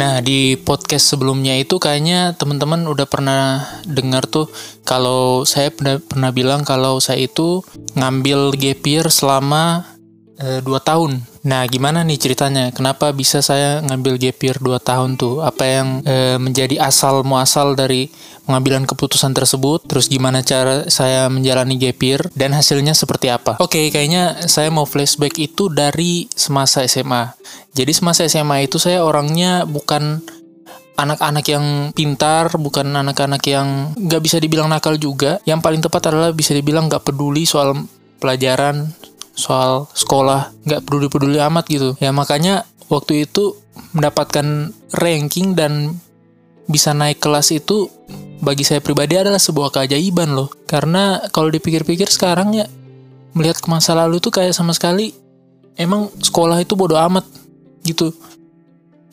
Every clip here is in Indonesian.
Nah, di podcast sebelumnya itu kayaknya teman-teman udah pernah dengar tuh kalau saya pernah, pernah bilang kalau saya itu ngambil gap year selama e, 2 tahun. Nah, gimana nih ceritanya? Kenapa bisa saya ngambil gap year 2 tahun tuh? Apa yang e, menjadi asal muasal dari pengambilan keputusan tersebut? Terus gimana cara saya menjalani gap year dan hasilnya seperti apa? Oke, kayaknya saya mau flashback itu dari semasa SMA. Jadi semasa SMA itu saya orangnya bukan anak-anak yang pintar, bukan anak-anak yang nggak bisa dibilang nakal juga. Yang paling tepat adalah bisa dibilang nggak peduli soal pelajaran, soal sekolah, nggak peduli-peduli amat gitu. Ya makanya waktu itu mendapatkan ranking dan bisa naik kelas itu bagi saya pribadi adalah sebuah keajaiban loh. Karena kalau dipikir-pikir sekarang ya melihat ke masa lalu tuh kayak sama sekali emang sekolah itu bodoh amat gitu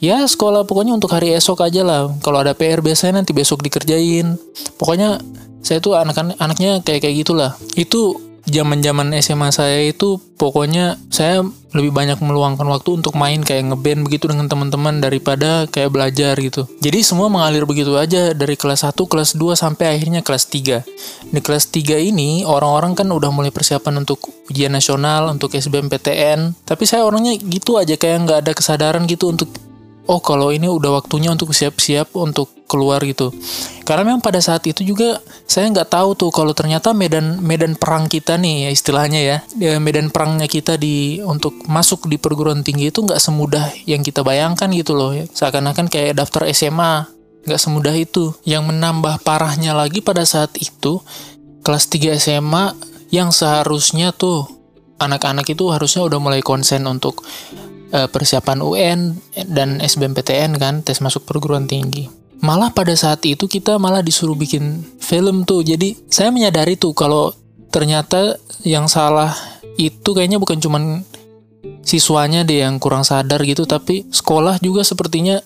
ya sekolah pokoknya untuk hari esok aja lah kalau ada PR biasanya nanti besok dikerjain pokoknya saya tuh anak-anaknya kayak kayak gitulah itu zaman-zaman SMA saya itu pokoknya saya lebih banyak meluangkan waktu untuk main kayak ngeband begitu dengan teman-teman daripada kayak belajar gitu. Jadi semua mengalir begitu aja dari kelas 1, kelas 2 sampai akhirnya kelas 3. Di kelas 3 ini orang-orang kan udah mulai persiapan untuk ujian nasional, untuk SBMPTN. Tapi saya orangnya gitu aja kayak nggak ada kesadaran gitu untuk oh kalau ini udah waktunya untuk siap-siap untuk keluar gitu. Karena memang pada saat itu juga saya nggak tahu tuh kalau ternyata medan medan perang kita nih ya istilahnya ya, ya medan perangnya kita di untuk masuk di perguruan tinggi itu nggak semudah yang kita bayangkan gitu loh. Ya. Seakan-akan kayak daftar SMA nggak semudah itu. Yang menambah parahnya lagi pada saat itu kelas 3 SMA yang seharusnya tuh anak-anak itu harusnya udah mulai konsen untuk uh, persiapan UN dan SBMPTN kan tes masuk perguruan tinggi. Malah pada saat itu kita malah disuruh bikin film tuh. Jadi saya menyadari tuh kalau ternyata yang salah itu kayaknya bukan cuman siswanya deh yang kurang sadar gitu tapi sekolah juga sepertinya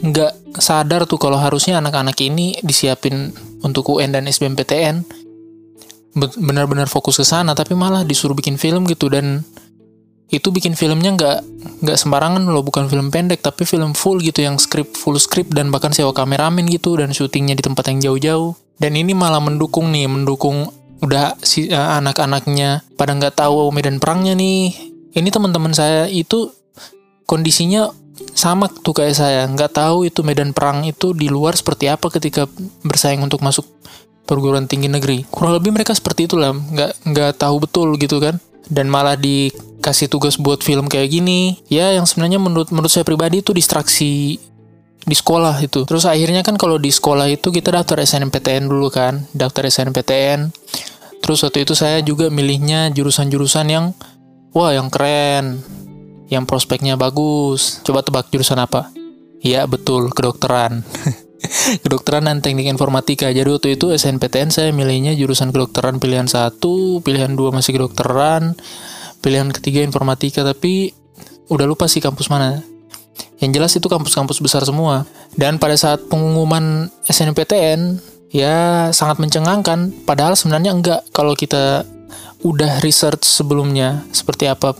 nggak sadar tuh kalau harusnya anak-anak ini disiapin untuk UN dan SBMPTN benar-benar fokus ke sana tapi malah disuruh bikin film gitu. Dan itu bikin filmnya nggak nggak sembarangan loh bukan film pendek tapi film full gitu yang script full script dan bahkan sewa kameramen gitu dan syutingnya di tempat yang jauh-jauh. Dan ini malah mendukung nih mendukung udah si uh, anak-anaknya pada nggak tahu medan perangnya nih. Ini teman-teman saya itu kondisinya sama tuh kayak saya nggak tahu itu medan perang itu di luar seperti apa ketika bersaing untuk masuk perguruan tinggi negeri. Kurang lebih mereka seperti itulah nggak nggak tahu betul gitu kan dan malah dikasih tugas buat film kayak gini. Ya yang sebenarnya menurut menurut saya pribadi itu distraksi di sekolah itu. Terus akhirnya kan kalau di sekolah itu kita daftar SNMPTN dulu kan. Daftar SNMPTN terus waktu itu saya juga milihnya jurusan-jurusan yang wah yang keren. Yang prospeknya bagus. Coba tebak jurusan apa? Ya betul kedokteran kedokteran dan teknik informatika. Jadi waktu itu SNPTN saya milihnya jurusan kedokteran pilihan satu, pilihan dua masih kedokteran, pilihan ketiga informatika. Tapi udah lupa sih kampus mana. Yang jelas itu kampus-kampus besar semua. Dan pada saat pengumuman SNPTN, ya sangat mencengangkan. Padahal sebenarnya enggak kalau kita udah research sebelumnya seperti apa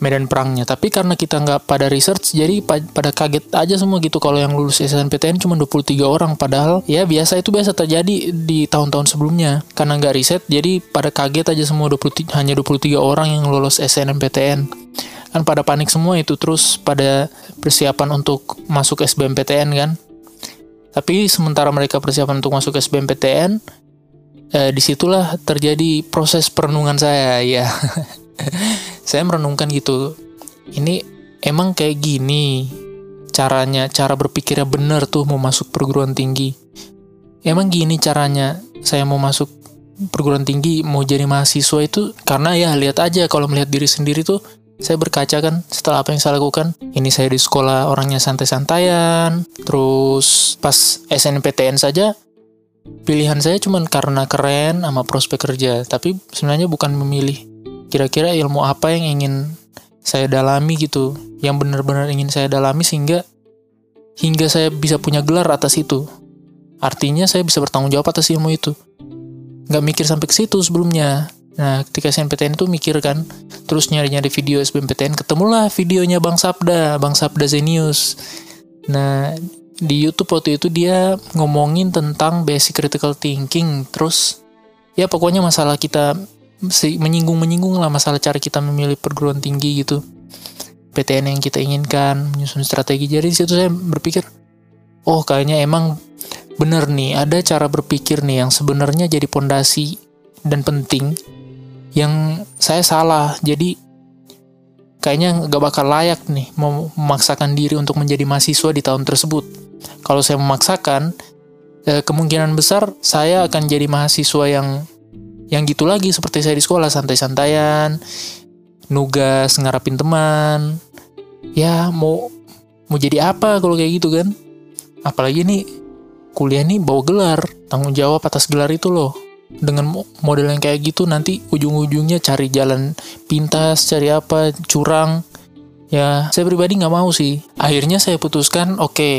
medan perangnya. Tapi karena kita nggak pada research, jadi pada kaget aja semua gitu kalau yang lulus SNPTN cuma 23 orang. Padahal ya biasa itu biasa terjadi di tahun-tahun sebelumnya. Karena nggak riset, jadi pada kaget aja semua 20, hanya 23 orang yang lulus SNMPTN. Kan pada panik semua itu terus pada persiapan untuk masuk SBMPTN kan. Tapi sementara mereka persiapan untuk masuk SBMPTN, eh, di situlah terjadi proses perenungan saya ya. saya merenungkan gitu. Ini emang kayak gini caranya cara berpikirnya bener tuh mau masuk perguruan tinggi. Emang gini caranya saya mau masuk perguruan tinggi mau jadi mahasiswa itu? Karena ya lihat aja kalau melihat diri sendiri tuh saya berkaca kan setelah apa yang saya lakukan. Ini saya di sekolah orangnya santai-santaian terus pas SNPTN saja pilihan saya cuma karena keren sama prospek kerja. Tapi sebenarnya bukan memilih kira-kira ilmu apa yang ingin saya dalami gitu yang benar-benar ingin saya dalami sehingga hingga saya bisa punya gelar atas itu. Artinya saya bisa bertanggung jawab atas ilmu itu. Nggak mikir sampai ke situ sebelumnya. Nah ketika SNPTN itu mikir kan terus nyari-nyari video SBMPTN ketemulah videonya Bang Sabda Bang Sabda Zenius. Nah, di YouTube waktu itu dia ngomongin tentang basic critical thinking, terus ya pokoknya masalah kita menyinggung-menyinggung lah masalah cara kita memilih perguruan tinggi gitu. PTN yang kita inginkan, menyusun strategi. Jadi di situ saya berpikir, oh kayaknya emang bener nih, ada cara berpikir nih yang sebenarnya jadi pondasi dan penting yang saya salah. Jadi kayaknya nggak bakal layak nih memaksakan diri untuk menjadi mahasiswa di tahun tersebut. Kalau saya memaksakan, eh, kemungkinan besar saya akan jadi mahasiswa yang yang gitu lagi seperti saya di sekolah santai-santaian, nugas ngarapin teman. Ya mau mau jadi apa kalau kayak gitu kan? Apalagi nih kuliah nih bawa gelar, tanggung jawab atas gelar itu loh dengan model yang kayak gitu nanti ujung-ujungnya cari jalan pintas, cari apa, curang. Ya, saya pribadi nggak mau sih. Akhirnya saya putuskan, oke, okay,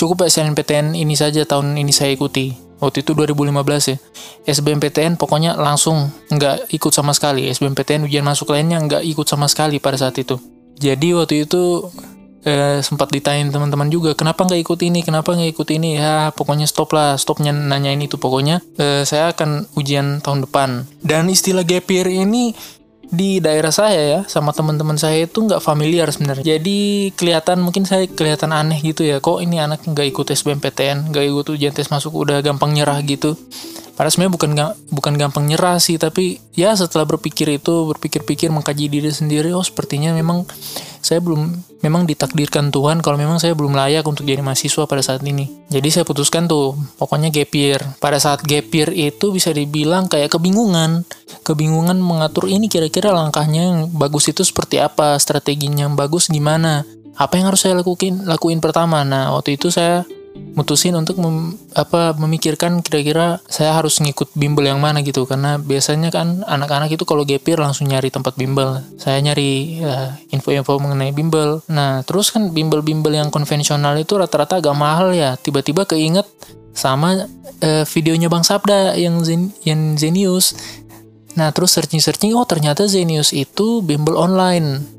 cukup SNMPTN ini saja tahun ini saya ikuti. Waktu itu 2015 ya. SBMPTN pokoknya langsung nggak ikut sama sekali. SBMPTN ujian masuk lainnya nggak ikut sama sekali pada saat itu. Jadi waktu itu eh, sempat ditanyain teman-teman juga kenapa nggak ikut ini kenapa nggak ikut ini ya pokoknya stop lah stopnya nanya ini tuh pokoknya eh, saya akan ujian tahun depan dan istilah gap year ini di daerah saya ya sama teman-teman saya itu nggak familiar sebenarnya. Jadi kelihatan mungkin saya kelihatan aneh gitu ya. Kok ini anak nggak ikut SBMPTN nggak ikut ujian tes masuk udah gampang nyerah gitu Padahal sebenarnya bukan bukan gampang nyerah sih, tapi ya setelah berpikir itu, berpikir-pikir mengkaji diri sendiri, oh sepertinya memang saya belum memang ditakdirkan Tuhan kalau memang saya belum layak untuk jadi mahasiswa pada saat ini. Jadi saya putuskan tuh, pokoknya gap year. Pada saat gap year itu bisa dibilang kayak kebingungan. Kebingungan mengatur ini kira-kira langkahnya yang bagus itu seperti apa, strateginya yang bagus gimana. Apa yang harus saya lakuin lakuin pertama? Nah, waktu itu saya mutusin untuk mem, apa memikirkan kira-kira saya harus ngikut bimbel yang mana gitu. Karena biasanya kan anak-anak itu kalau gapir langsung nyari tempat bimbel. Saya nyari ya, info-info mengenai bimbel. Nah terus kan bimbel-bimbel yang konvensional itu rata-rata agak mahal ya. Tiba-tiba keinget sama uh, videonya Bang Sabda yang Zen, yang Zenius. Nah terus searching-searching oh ternyata Zenius itu bimbel online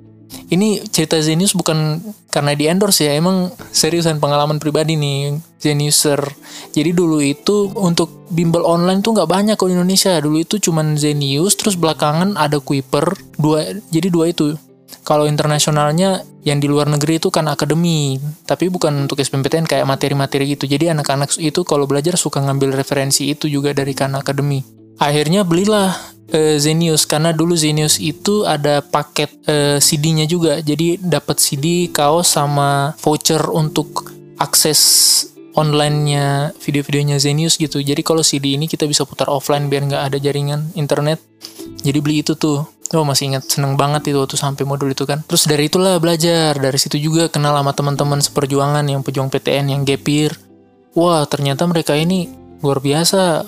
ini cerita Zenius bukan karena di endorse ya, emang seriusan pengalaman pribadi nih Zeniuser. Jadi dulu itu untuk bimbel online tuh nggak banyak kok di Indonesia. Dulu itu cuman Zenius, terus belakangan ada Kuiper, dua. Jadi dua itu. Kalau internasionalnya yang di luar negeri itu kan akademi, tapi bukan untuk SBMPTN kayak materi-materi gitu. Jadi anak-anak itu kalau belajar suka ngambil referensi itu juga dari kan akademi. Akhirnya belilah uh, Zenius karena dulu Zenius itu ada paket uh, CD-nya juga. Jadi dapat CD, kaos sama voucher untuk akses online-nya video-videonya Zenius gitu. Jadi kalau CD ini kita bisa putar offline biar nggak ada jaringan internet. Jadi beli itu tuh. Oh masih ingat seneng banget itu waktu sampai modul itu kan. Terus dari itulah belajar. Dari situ juga kenal sama teman-teman seperjuangan yang pejuang PTN yang gapir. Wah ternyata mereka ini luar biasa.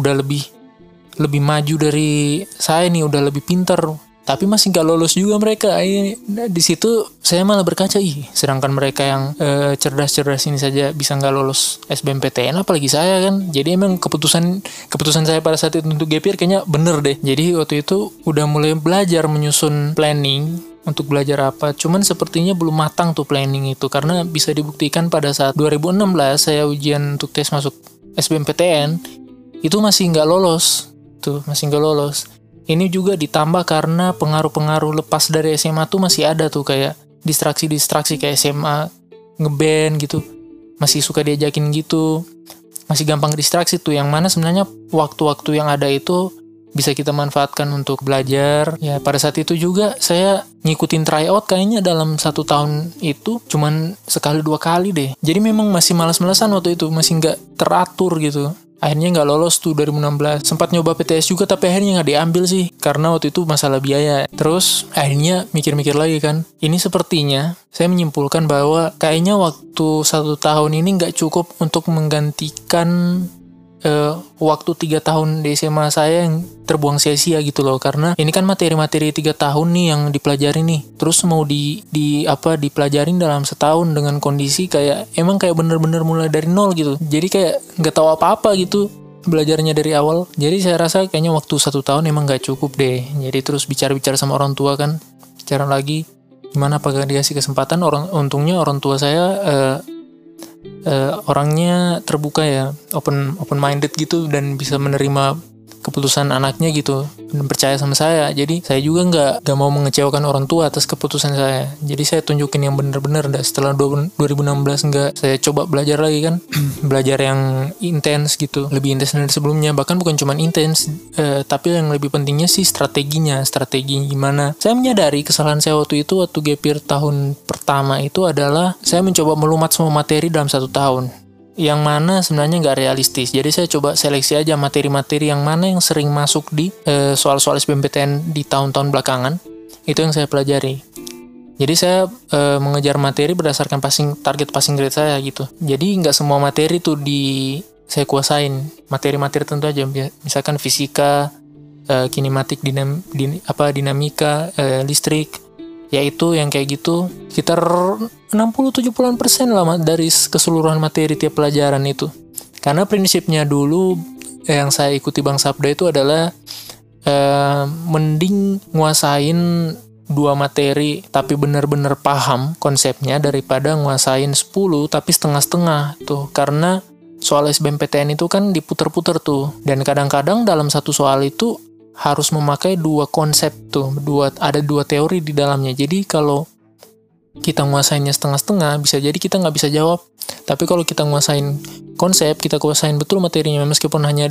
Udah lebih lebih maju dari saya nih udah lebih pinter. Tapi masih nggak lolos juga mereka. Nah, di situ saya malah berkaca ih sedangkan mereka yang eh, cerdas-cerdas ini saja bisa nggak lolos SBMPTN apalagi saya kan. Jadi emang keputusan keputusan saya pada saat itu untuk GPR kayaknya bener deh. Jadi waktu itu udah mulai belajar menyusun planning untuk belajar apa. Cuman sepertinya belum matang tuh planning itu karena bisa dibuktikan pada saat 2016 saya ujian untuk tes masuk SBMPTN itu masih nggak lolos tuh masih nggak lolos. Ini juga ditambah karena pengaruh-pengaruh lepas dari SMA tuh masih ada tuh kayak distraksi-distraksi kayak SMA ngeband gitu. Masih suka diajakin gitu. Masih gampang distraksi tuh yang mana sebenarnya waktu-waktu yang ada itu bisa kita manfaatkan untuk belajar. Ya pada saat itu juga saya ngikutin tryout kayaknya dalam satu tahun itu cuman sekali dua kali deh. Jadi memang masih malas-malasan waktu itu masih nggak teratur gitu akhirnya nggak lolos tuh 2016 sempat nyoba PTS juga tapi akhirnya nggak diambil sih karena waktu itu masalah biaya. Terus akhirnya mikir-mikir lagi kan ini sepertinya saya menyimpulkan bahwa kayaknya waktu satu tahun ini nggak cukup untuk menggantikan uh, waktu tiga tahun di SMA saya yang terbuang sia-sia gitu loh. Karena ini kan materi-materi tiga tahun nih yang dipelajari nih. Terus mau di di apa dipelajarin dalam setahun dengan kondisi kayak emang kayak bener-bener mulai dari nol gitu. Jadi kayak nggak tahu apa-apa gitu belajarnya dari awal. Jadi saya rasa kayaknya waktu satu tahun emang nggak cukup deh. Jadi terus bicara-bicara sama orang tua kan bicara lagi gimana apakah dikasih kesempatan. Orang untungnya orang tua saya uh, uh, orangnya terbuka ya open open minded gitu dan bisa menerima keputusan anaknya gitu dan percaya sama saya. Jadi saya juga nggak nggak mau mengecewakan orang tua atas keputusan saya. Jadi saya tunjukin yang benar-benar. Dan setelah 2016 nggak saya coba belajar lagi kan. Belajar yang intens gitu lebih intens dari sebelumnya. Bahkan bukan cuma intens eh, tapi yang lebih pentingnya sih strateginya. Strategi gimana. Saya menyadari kesalahan saya waktu itu waktu gapir tahun pertama itu adalah saya mencoba melumat semua materi dalam satu tahun yang mana sebenarnya nggak realistis. Jadi saya coba seleksi aja materi-materi yang mana yang sering masuk di eh, soal-soal SBMPTN di tahun-tahun belakangan. Itu yang saya pelajari. Jadi saya e, mengejar materi berdasarkan passing target passing grade saya gitu. Jadi nggak semua materi tuh di saya kuasain. Materi-materi tentu aja, misalkan fisika, e, kinematik, dinam, din, apa dinamika, e, listrik, yaitu yang kayak gitu sekitar 60-70 persen lah dari keseluruhan materi tiap pelajaran itu. Karena prinsipnya dulu eh, yang saya ikuti Bang Sabda itu adalah eh, mending nguasain dua materi tapi benar-benar paham konsepnya daripada nguasain 10 tapi setengah-setengah tuh. Karena soal SBMPTN itu kan diputer-puter tuh. Dan kadang-kadang dalam satu soal itu harus memakai dua konsep tuh, dua ada dua teori di dalamnya. Jadi kalau kita nguasainnya setengah-setengah, bisa jadi kita nggak bisa jawab. Tapi kalau kita nguasain konsep, kita kuasain betul materinya, meskipun hanya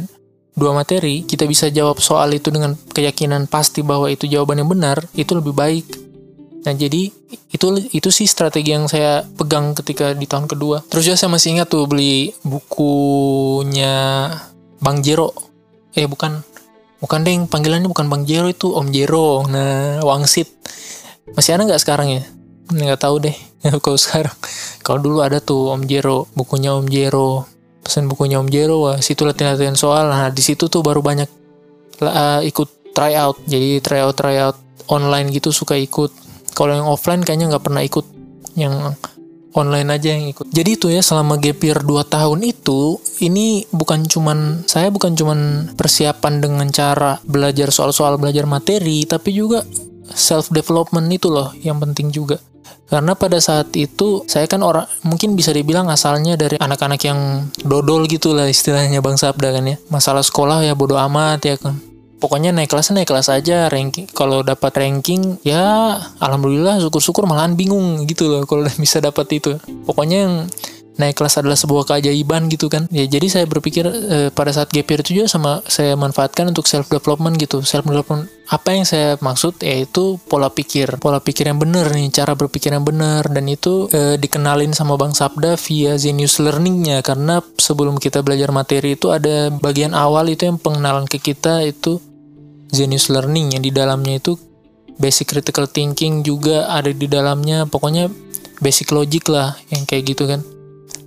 dua materi, kita bisa jawab soal itu dengan keyakinan pasti bahwa itu jawaban yang benar, itu lebih baik. Nah jadi itu itu sih strategi yang saya pegang ketika di tahun kedua. Terus juga saya masih ingat tuh beli bukunya Bang Jero. Eh bukan, bukan deng. Panggilannya bukan bang Jero itu Om Jero. Nah Wangsit masih ada nggak sekarang ya? Nggak tahu deh. Kalau sekarang. Kalau dulu ada tuh Om Jero. Bukunya Om Jero. Pesan bukunya Om Jero. Wah situ latihan latihan soal. Nah di situ tuh baru banyak uh, ikut tryout. Jadi tryout tryout online gitu suka ikut. Kalau yang offline kayaknya nggak pernah ikut yang online aja yang ikut. Jadi itu ya selama gap year 2 tahun itu ini bukan cuman saya bukan cuman persiapan dengan cara belajar soal-soal belajar materi tapi juga self development itu loh yang penting juga. Karena pada saat itu saya kan orang mungkin bisa dibilang asalnya dari anak-anak yang dodol gitu lah istilahnya Bang Sabda kan ya. Masalah sekolah ya bodoh amat ya kan pokoknya naik kelas naik kelas aja. Ranking kalau dapat ranking ya alhamdulillah syukur-syukur malahan bingung gitu loh kalau bisa dapat itu. Pokoknya yang naik kelas adalah sebuah keajaiban gitu kan. Ya jadi saya berpikir eh, pada saat gap year itu juga sama saya manfaatkan untuk self development gitu. Self development apa yang saya maksud yaitu pola pikir. Pola pikir yang benar nih cara berpikir yang benar. Dan itu eh, dikenalin sama Bang Sabda via Zenius Learningnya. Karena sebelum kita belajar materi itu ada bagian awal itu yang pengenalan ke kita itu Genius Learning yang di dalamnya itu basic critical thinking juga ada di dalamnya. Pokoknya basic logic lah yang kayak gitu kan.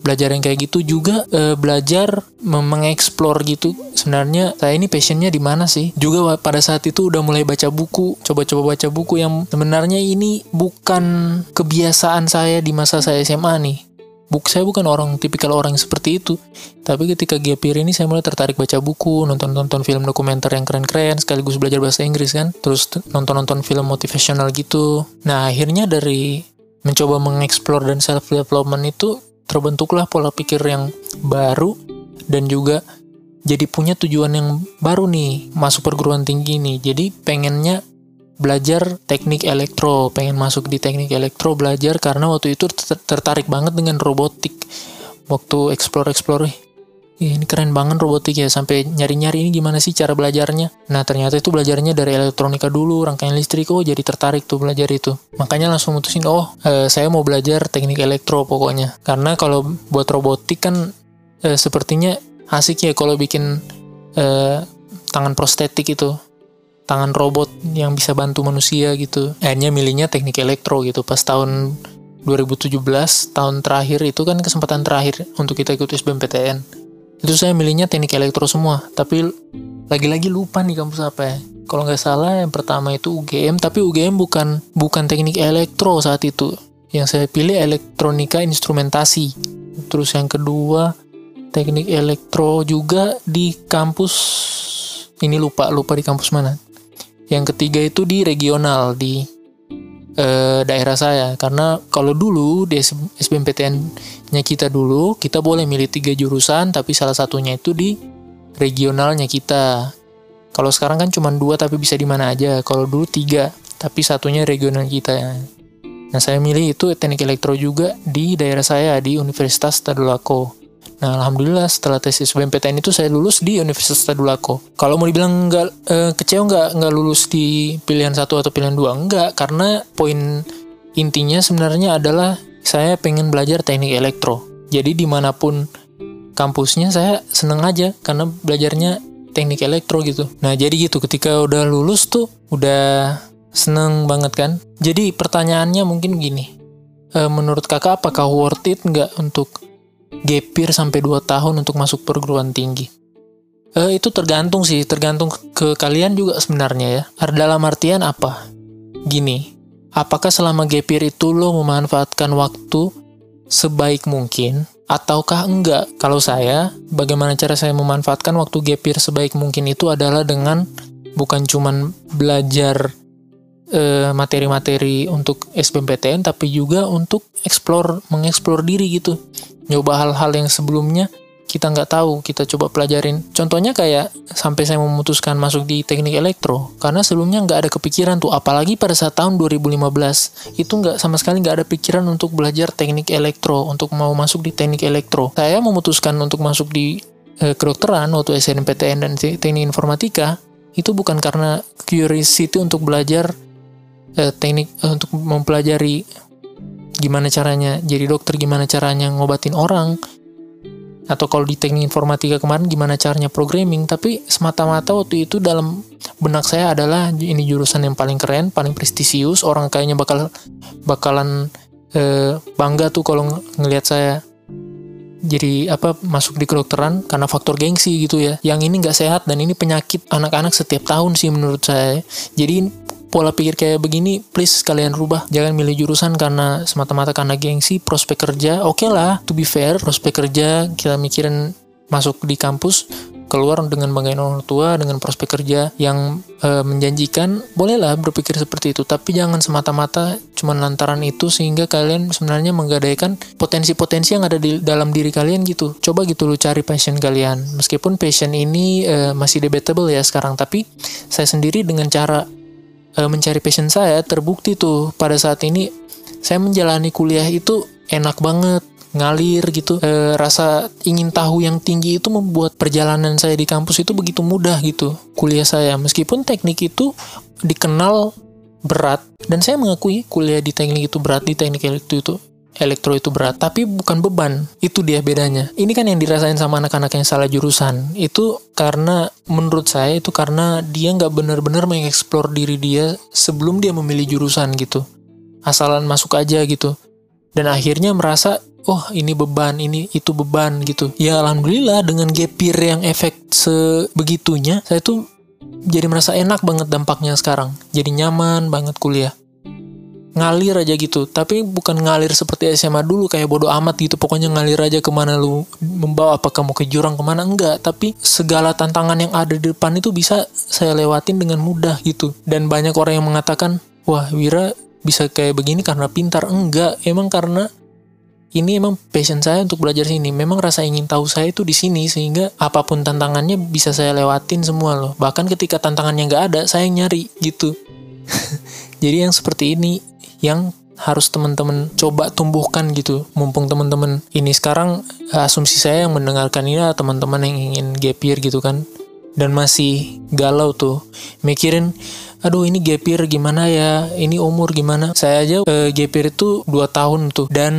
Belajar yang kayak gitu juga e, belajar mengeksplor gitu. Sebenarnya saya ini passionnya di mana sih? Juga pada saat itu udah mulai baca buku coba-coba baca buku yang sebenarnya ini bukan kebiasaan saya di masa saya SMA nih Buk, saya bukan orang tipikal orang yang seperti itu. Tapi ketika gap year ini saya mulai tertarik baca buku, nonton-nonton film dokumenter yang keren-keren, sekaligus belajar bahasa Inggris kan. Terus nonton-nonton film motivational gitu. Nah akhirnya dari mencoba mengeksplor dan self development itu terbentuklah pola pikir yang baru dan juga jadi punya tujuan yang baru nih masuk perguruan tinggi nih. Jadi pengennya belajar teknik elektro, pengen masuk di teknik elektro belajar karena waktu itu tertarik banget dengan robotik. Waktu explore-explore, ini keren banget robotik ya, sampai nyari-nyari ini gimana sih cara belajarnya. Nah ternyata itu belajarnya dari elektronika dulu, rangkaian listrik, oh jadi tertarik tuh belajar itu. Makanya langsung mutusin, oh eh, saya mau belajar teknik elektro pokoknya. Karena kalau buat robotik kan eh, sepertinya asik ya kalau bikin eh, tangan prostetik itu tangan robot yang bisa bantu manusia gitu. Akhirnya milihnya teknik elektro gitu. Pas tahun 2017, tahun terakhir itu kan kesempatan terakhir untuk kita ikut SBMPTN. Itu saya milihnya teknik elektro semua. Tapi lagi-lagi lupa nih kampus apa ya. Kalau nggak salah yang pertama itu UGM, tapi UGM bukan bukan teknik elektro saat itu. Yang saya pilih elektronika instrumentasi. Terus yang kedua teknik elektro juga di kampus ini lupa lupa di kampus mana yang ketiga itu di regional di eh, daerah saya. Karena kalau dulu di SBMPTN-nya kita dulu kita boleh milih tiga jurusan tapi salah satunya itu di regionalnya kita. Kalau sekarang kan cuma dua tapi bisa di mana aja. Kalau dulu tiga tapi satunya regional kita. Nah saya milih itu teknik elektro juga di daerah saya di Universitas Tadulako Nah, alhamdulillah setelah tes SBMPTN itu saya lulus di Universitas Tadulako. Kalau mau dibilang nggak eh, kecewa nggak nggak lulus di pilihan satu atau pilihan dua nggak karena poin intinya sebenarnya adalah saya pengen belajar teknik elektro. Jadi di mana pun kampusnya saya seneng aja karena belajarnya teknik elektro gitu. Nah jadi gitu ketika udah lulus tuh udah seneng banget kan. Jadi pertanyaannya mungkin gini. E, menurut kakak apakah worth it nggak untuk gapir sampai 2 tahun untuk masuk perguruan tinggi. Eh, itu tergantung sih, tergantung ke kalian juga sebenarnya ya. Dalam artian apa? Gini, apakah selama gapir itu lo memanfaatkan waktu sebaik mungkin ataukah enggak? Kalau saya, bagaimana cara saya memanfaatkan waktu gapir sebaik mungkin itu adalah dengan bukan cuman belajar materi-materi untuk SBMPTN tapi juga untuk explore mengeksplor diri gitu nyoba hal-hal yang sebelumnya kita nggak tahu, kita coba pelajarin. Contohnya kayak sampai saya memutuskan masuk di teknik elektro, karena sebelumnya nggak ada kepikiran tuh, apalagi pada saat tahun 2015, itu nggak sama sekali nggak ada pikiran untuk belajar teknik elektro, untuk mau masuk di teknik elektro. Saya memutuskan untuk masuk di eh, kedokteran waktu SNMPTN dan teknik informatika, itu bukan karena curiosity untuk belajar eh, teknik, eh, untuk mempelajari gimana caranya jadi dokter, gimana caranya ngobatin orang, atau kalau di teknik informatika kemarin gimana caranya programming, tapi semata-mata waktu itu dalam benak saya adalah ini jurusan yang paling keren, paling prestisius, orang kayaknya bakal bakalan eh, bangga tuh kalau ng ngelihat saya jadi apa masuk di kedokteran karena faktor gengsi gitu ya. Yang ini nggak sehat dan ini penyakit anak-anak setiap tahun sih menurut saya. Jadi pola pikir kayak begini please kalian rubah. Jangan milih jurusan karena semata-mata karena gengsi prospek kerja oke okay lah. To be fair prospek kerja kita mikirin masuk di kampus keluar dengan banggain orang tua dengan prospek kerja yang e, menjanjikan bolehlah berpikir seperti itu. Tapi jangan semata-mata cuma lantaran itu sehingga kalian sebenarnya menggadaikan potensi-potensi yang ada di dalam diri kalian gitu. Coba gitu lu cari passion kalian. Meskipun passion ini e, masih debatable ya sekarang tapi saya sendiri dengan cara uh, mencari passion saya terbukti tuh. Pada saat ini saya menjalani kuliah itu enak banget ngalir gitu. E, rasa ingin tahu yang tinggi itu membuat perjalanan saya di kampus itu begitu mudah gitu kuliah saya. Meskipun teknik itu dikenal berat dan saya mengakui kuliah di teknik itu berat di teknik elektro itu elektro itu berat, tapi bukan beban. Itu dia bedanya. Ini kan yang dirasain sama anak-anak yang salah jurusan. Itu karena menurut saya itu karena dia nggak benar-benar mengeksplor diri dia sebelum dia memilih jurusan gitu. Asalan masuk aja gitu. Dan akhirnya merasa, oh ini beban, ini itu beban gitu. Ya alhamdulillah dengan gapir yang efek sebegitunya, saya tuh jadi merasa enak banget dampaknya sekarang. Jadi nyaman banget kuliah ngalir aja gitu. Tapi bukan ngalir seperti SMA dulu kayak bodoh amat gitu. Pokoknya ngalir aja ke mana lu membawa apa kamu ke jurang ke mana enggak. Tapi segala tantangan yang ada di depan itu bisa saya lewatin dengan mudah gitu. Dan banyak orang yang mengatakan wah Wira bisa kayak begini karena pintar. Enggak emang karena ini emang passion saya untuk belajar sini. Memang rasa ingin tahu saya itu di sini sehingga apa pun tantangannya bisa saya lewatin semua loh. Bahkan ketika tantangannya nggak ada saya nyari gitu jadi yang seperti ini yang harus teman-teman coba tumbuhkan gitu. Mumpung teman-teman ini sekarang asumsi saya yang mendengarkan ini adalah teman-teman yang ingin gap year gitu kan. Dan masih galau tuh. Mikirin aduh ini gap year gimana ya? Ini umur gimana? Saya aja eh, gap year itu 2 tahun tuh. Dan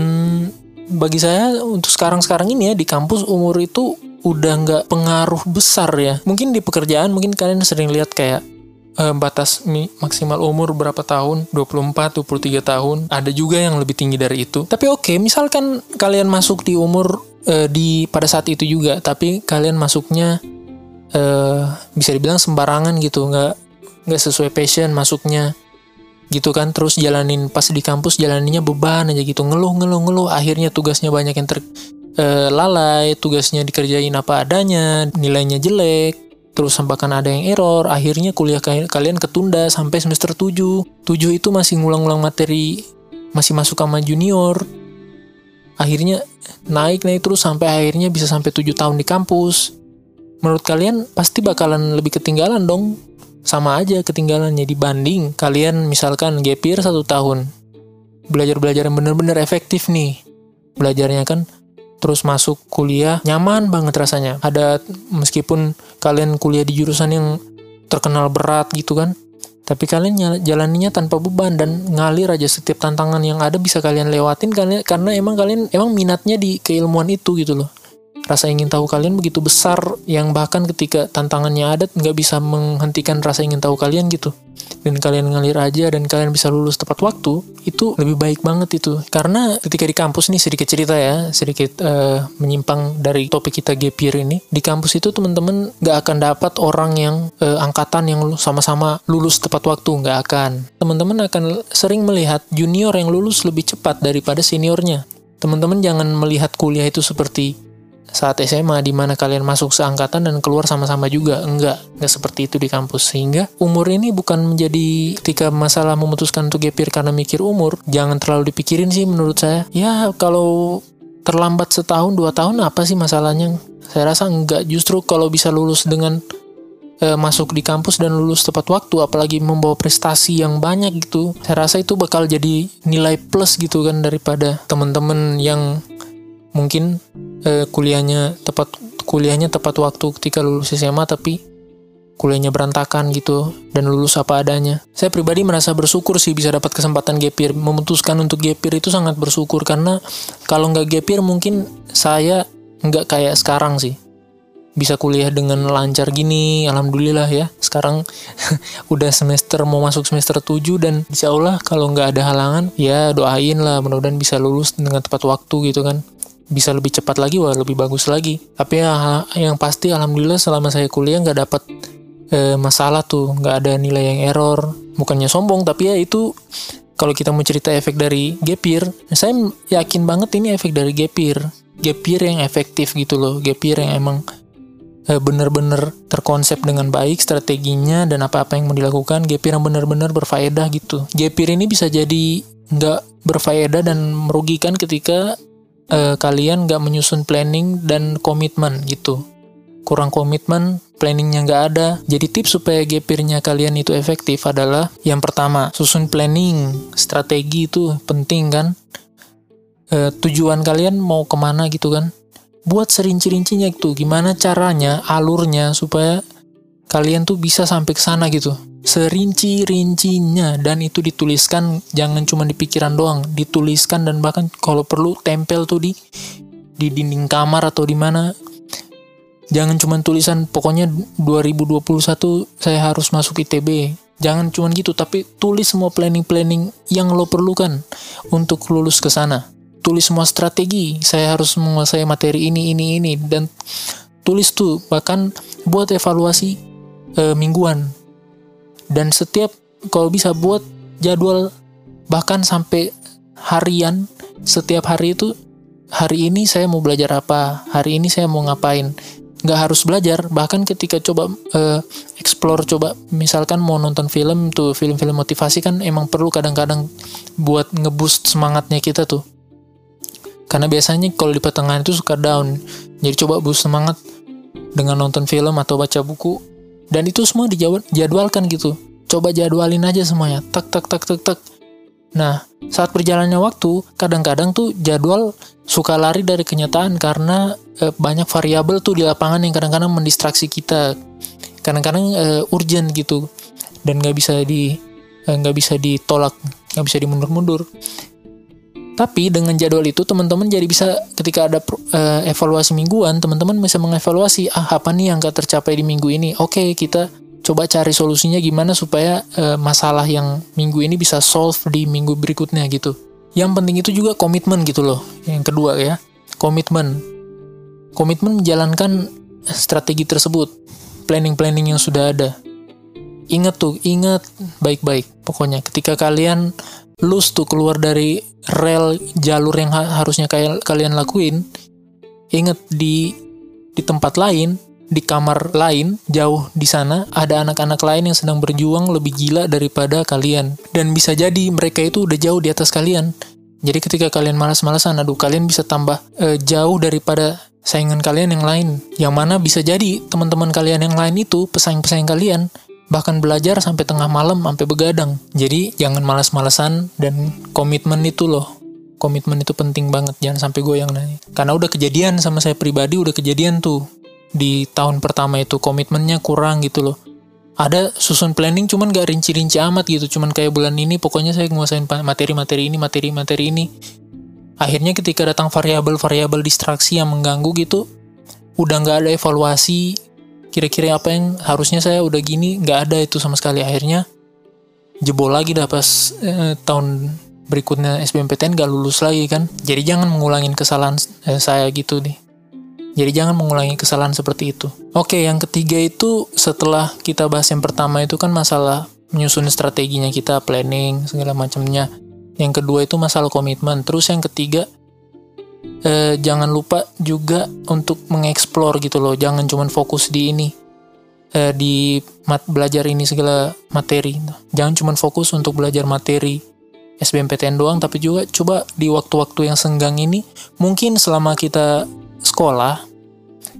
bagi saya untuk sekarang-sekarang ini ya di kampus umur itu udah nggak pengaruh besar ya. Mungkin di pekerjaan mungkin kalian sering lihat kayak uh, batas maksimal umur berapa tahun? 24 23 tahun. Ada juga yang lebih tinggi dari itu. Tapi oke okay, misalkan kalian masuk di umur uh, di pada saat itu juga tapi kalian masuknya uh, bisa dibilang sembarangan gitu. Nggak nggak sesuai passion masuknya gitu kan. Terus jalanin pas di kampus jalaninya beban aja gitu. Ngeluh ngeluh ngeluh. Akhirnya tugasnya banyak yang ter uh, lalai. Tugasnya dikerjain apa adanya. Nilainya jelek terus bahkan ada yang error, akhirnya kuliah kalian ketunda sampai semester 7. 7 itu masih ngulang-ngulang materi, masih masuk sama junior. Akhirnya naik naik terus sampai akhirnya bisa sampai 7 tahun di kampus. Menurut kalian pasti bakalan lebih ketinggalan dong. Sama aja ketinggalannya dibanding kalian misalkan gapir satu tahun. Belajar-belajar yang bener-bener efektif nih. Belajarnya kan terus masuk kuliah nyaman banget rasanya. Ada meskipun kalian kuliah di jurusan yang terkenal berat gitu kan, tapi kalian jalaninya tanpa beban dan ngalir aja setiap tantangan yang ada bisa kalian lewatin kalian karena emang kalian emang minatnya di keilmuan itu gitu loh rasa ingin tahu kalian begitu besar yang bahkan ketika tantangannya ada nggak bisa menghentikan rasa ingin tahu kalian gitu. Dan kalian ngalir aja dan kalian bisa lulus tepat waktu itu lebih baik banget itu. Karena ketika di kampus nih sedikit cerita ya sedikit uh, menyimpang dari topik kita gap ini. Di kampus itu teman-teman nggak akan dapat orang yang uh, angkatan yang sama-sama lulus tepat waktu nggak akan. Teman-teman akan sering melihat junior yang lulus lebih cepat daripada seniornya. Teman-teman jangan melihat kuliah itu seperti saat SMA di mana kalian masuk seangkatan dan keluar sama-sama juga. Enggak enggak seperti itu di kampus. Sehingga umur ini bukan menjadi ketika masalah memutuskan untuk gapir karena mikir umur jangan terlalu dipikirin sih menurut saya. Ya kalau terlambat setahun dua tahun apa sih masalahnya? Saya rasa enggak. Justru kalau bisa lulus dengan e, masuk di kampus dan lulus tepat waktu apalagi membawa prestasi yang banyak gitu saya rasa itu bakal jadi nilai plus gitu kan daripada teman-teman yang mungkin eh, kuliahnya tepat kuliahnya tepat waktu ketika lulus SMA tapi kuliahnya berantakan gitu dan lulus apa adanya. Saya pribadi merasa bersyukur sih bisa dapat kesempatan gapir. Memutuskan untuk gapir itu sangat bersyukur karena kalau nggak gapir mungkin saya nggak kayak sekarang sih. Bisa kuliah dengan lancar gini, alhamdulillah ya. Sekarang udah semester mau masuk semester 7 dan insya Allah kalau nggak ada halangan ya doain lah mudah-mudahan bisa lulus dengan tepat waktu gitu kan bisa lebih cepat lagi wah lebih bagus lagi. Tapi ya, yang pasti alhamdulillah selama saya kuliah nggak dapat e, masalah tuh nggak ada nilai yang error. Bukannya sombong tapi ya itu kalau kita mau cerita efek dari gapir saya yakin banget ini efek dari gapir gapir yang efektif gitu loh gapir yang emang e, bener-bener terkonsep dengan baik strateginya dan apa-apa yang mau dilakukan gapir yang bener-bener berfaedah gitu. Gapir ini bisa jadi nggak berfaedah dan merugikan ketika uh, kalian gak menyusun planning dan komitmen gitu. Kurang komitmen, planningnya gak ada. Jadi tips supaya gapirnya kalian itu efektif adalah yang pertama, susun planning, strategi itu penting kan. Uh, tujuan kalian mau ke mana gitu kan. Buat serinci-rincinya itu, gimana caranya, alurnya supaya kalian tuh bisa sampai ke sana gitu. Serinci-rincinya dan itu dituliskan jangan cuma di pikiran doang dituliskan dan bahkan kalau perlu tempel tuh di di dinding kamar atau di mana. Jangan cuma tulisan pokoknya 2021 saya harus masuk ITB jangan cuma gitu tapi tulis semua planning-planning yang lo perlukan untuk lulus ke sana. Tulis semua strategi saya harus menguasai materi ini ini ini dan tulis tuh bahkan buat evaluasi e, mingguan. Dan setiap kalau bisa buat jadwal bahkan sampai harian setiap hari itu hari ini saya mau belajar apa hari ini saya mau ngapain. Nggak harus belajar bahkan ketika coba uh, explore coba misalkan mau nonton film tuh film-film motivasi kan emang perlu kadang-kadang buat ngeboost semangatnya kita tuh. Karena biasanya kalau di pertengahan itu suka down. Jadi coba boost semangat dengan nonton film atau baca buku dan itu semua dijadwalkan gitu. Coba jadwalin aja semuanya. Tak tak tak tak tak. Nah saat berjalannya waktu kadang-kadang tuh jadwal suka lari dari kenyataan karena e, banyak variabel tuh di lapangan yang kadang-kadang mendistraksi kita. Kadang-kadang e, urgent gitu. Dan nggak bisa di eh, nggak bisa ditolak nggak bisa dimundur-mundur tapi dengan jadwal itu teman-teman jadi bisa ketika ada uh, evaluasi mingguan, teman-teman bisa mengevaluasi ah apa nih yang gak tercapai di minggu ini. Oke, okay, kita coba cari solusinya gimana supaya uh, masalah yang minggu ini bisa solve di minggu berikutnya gitu. Yang penting itu juga komitmen gitu loh. Yang kedua ya, komitmen. Komitmen menjalankan strategi tersebut, planning-planning yang sudah ada. Ingat tuh, ingat baik-baik. Pokoknya ketika kalian lose tuh keluar dari rel jalur yang ha harusnya kayak kalian lakuin, inget di di tempat lain di kamar lain jauh di sana ada anak-anak lain yang sedang berjuang lebih gila daripada kalian. Dan bisa jadi mereka itu udah jauh di atas kalian. Jadi ketika kalian malas-malasan aduh kalian bisa tambah uh, jauh daripada saingan kalian yang lain. Yang mana bisa jadi teman-teman kalian yang lain itu pesaing-pesaing kalian bahkan belajar sampai tengah malam sampai begadang. Jadi jangan malas-malasan dan komitmen itu loh. Komitmen itu penting banget, jangan sampai goyang nanti. Karena udah kejadian sama saya pribadi udah kejadian tuh. Di tahun pertama itu komitmennya kurang gitu loh. Ada susun planning cuman gak rinci-rinci amat gitu, cuman kayak bulan ini pokoknya saya nguasain materi-materi ini, materi-materi ini. Akhirnya ketika datang variabel-variabel distraksi yang mengganggu gitu, udah nggak ada evaluasi, kira-kira apa yang harusnya saya udah gini nggak ada itu sama sekali. Akhirnya jebol lagi dah pas eh, tahun berikutnya SBMPTN gak lulus lagi kan. Jadi jangan mengulangin kesalahan eh, saya gitu nih. Jadi jangan mengulangi kesalahan seperti itu. Oke yang ketiga itu setelah kita bahas yang pertama itu kan masalah menyusun strateginya kita planning segala macamnya. Yang kedua itu masalah komitmen. Terus yang ketiga eh, jangan lupa juga untuk mengeksplor gitu loh. Jangan cuma fokus di ini eh, di mat belajar ini segala materi. Jangan cuma fokus untuk belajar materi SBMPTN doang tapi juga coba di waktu-waktu yang senggang ini mungkin selama kita sekolah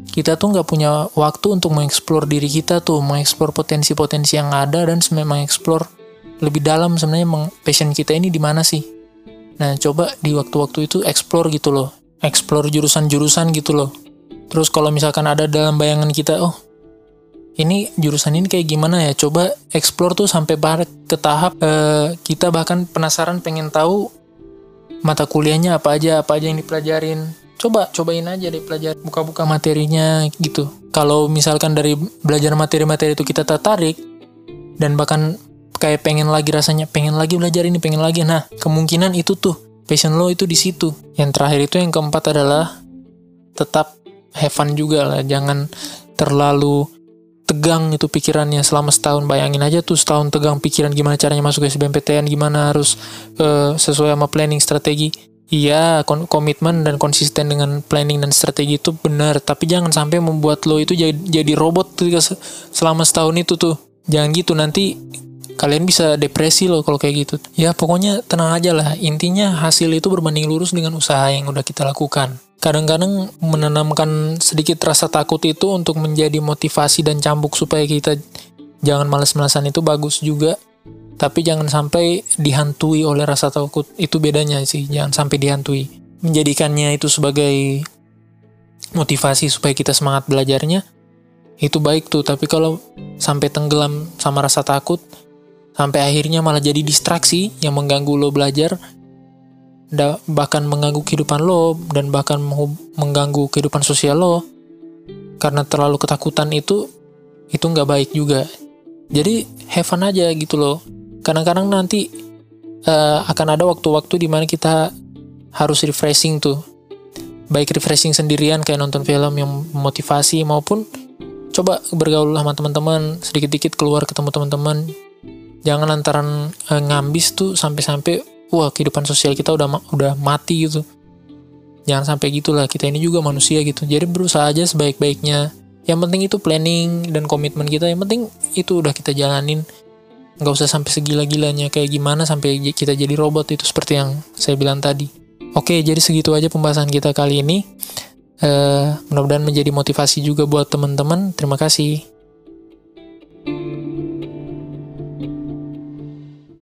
kita tuh nggak punya waktu untuk mengeksplor diri kita tuh mengeksplor potensi-potensi yang ada dan sebenarnya mengeksplor lebih dalam sebenarnya passion kita ini di mana sih nah coba di waktu-waktu itu explore gitu loh explore jurusan-jurusan gitu loh. Terus kalau misalkan ada dalam bayangan kita, oh ini jurusan ini kayak gimana ya? Coba explore tuh sampai ke tahap uh, kita bahkan penasaran pengen tahu mata kuliahnya apa aja, apa aja yang dipelajarin. Coba, cobain aja deh pelajar buka-buka materinya gitu. Kalau misalkan dari belajar materi-materi itu kita tertarik dan bahkan kayak pengen lagi rasanya pengen lagi belajar ini pengen lagi. Nah kemungkinan itu tuh passion lo itu di situ. Yang terakhir itu yang keempat adalah tetap have fun juga lah, jangan terlalu tegang itu pikirannya. Selama setahun bayangin aja tuh setahun tegang pikiran gimana caranya masuk ke SBMPTN gimana harus uh, sesuai sama planning strategi. Iya komitmen dan konsisten dengan planning dan strategi itu benar. Tapi jangan sampai membuat lo itu jadi, jadi robot selama setahun itu tuh. Jangan gitu nanti kalian bisa depresi loh kalau kayak gitu. Ya pokoknya tenang aja lah. Intinya hasil itu berbanding lurus dengan usaha yang udah kita lakukan. Kadang-kadang menanamkan sedikit rasa takut itu untuk menjadi motivasi dan cambuk supaya kita jangan males-malesan itu bagus juga. Tapi jangan sampai dihantui oleh rasa takut. Itu bedanya sih. Jangan sampai dihantui. Menjadikannya itu sebagai motivasi supaya kita semangat belajarnya itu baik tuh tapi kalau sampai tenggelam sama rasa takut sampai akhirnya malah jadi distraksi yang mengganggu lo belajar bahkan mengganggu kehidupan lo dan bahkan mengganggu kehidupan sosial lo. Karena terlalu ketakutan itu itu nggak baik juga. Jadi have fun aja gitu loh. Kadang-kadang nanti uh, akan ada waktu-waktu di mana kita harus refreshing tuh. Baik refreshing sendirian kayak nonton film yang motivasi maupun coba bergaul sama teman-teman sedikit-dikit keluar ketemu teman-teman jangan lantaran uh, ngambis tuh sampai-sampai wah kehidupan sosial kita udah udah mati gitu. Jangan sampai gitulah kita ini juga manusia gitu. Jadi berusaha aja sebaik-baiknya. Yang penting itu planning dan komitmen kita. Yang penting itu udah kita jalanin. Nggak usah sampai segila-gilanya. Kayak gimana sampai kita jadi robot itu seperti yang saya bilang tadi. Oke jadi segitu aja pembahasan kita kali ini. Uh, mudah-mudahan menjadi motivasi juga buat teman-teman. Terima kasih